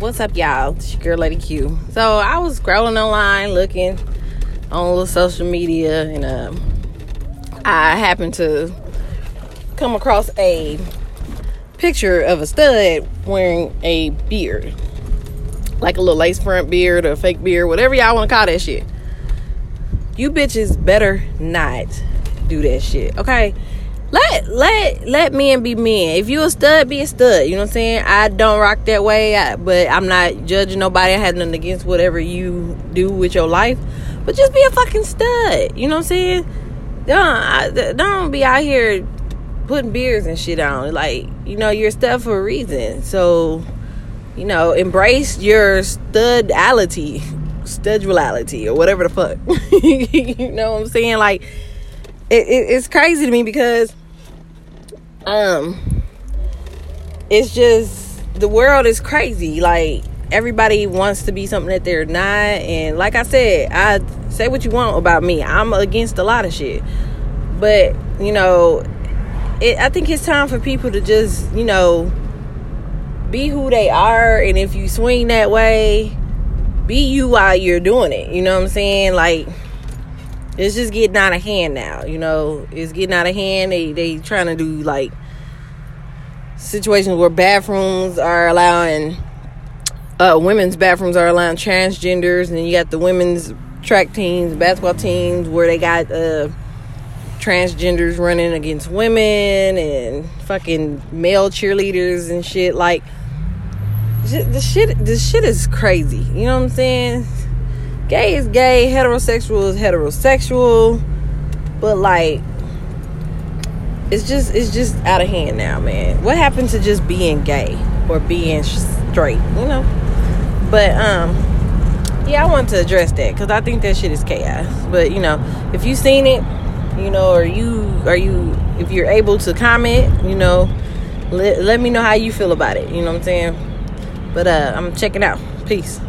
what's up, y'all? It's your girl, Lady Q. So I was scrolling online, looking on little social media, and um, I happened to come across a picture of a stud wearing a beard, like a little lace front beard or fake beard, whatever y'all want to call that shit. You bitches better not do that shit, okay? Let let let men be men. If you a stud, be a stud. You know what I'm saying? I don't rock that way, I, but I'm not judging nobody. I have nothing against whatever you do with your life, but just be a fucking stud. You know what I'm saying? Don't don't be out here putting beers and shit on. Like you know, you're a stud for a reason. So you know, embrace your studality, studulality, or whatever the fuck. you know what I'm saying? Like. It, it, it's crazy to me because um it's just the world is crazy. Like everybody wants to be something that they're not. And like i said i say what you want about me. I'm against a lot of shit. But you know it, i think it's time for people to just you know be who they are. And if you swing that way be you while you're doing it. You know what i'm saying? Like it's just getting out of hand now. You know, it's getting out of hand. They they trying to do like situations where bathrooms are allowing uh, women's bathrooms are allowing transgenders, and you got the women's track teams, basketball teams where they got uh, transgenders running against women and fucking male cheerleaders and shit. Like the shit, the shit is crazy. You know what I'm saying? Gay is gay, heterosexual is heterosexual, but like it's just it's just out of hand now, man. What happened to just being gay or being straight, you know? But um yeah, I want to address that cuz I think that shit is chaos. But, you know, if you seen it, you know, or you are you if you're able to comment, you know, let, let me know how you feel about it, you know what I'm saying? But uh I'm checking out. Peace.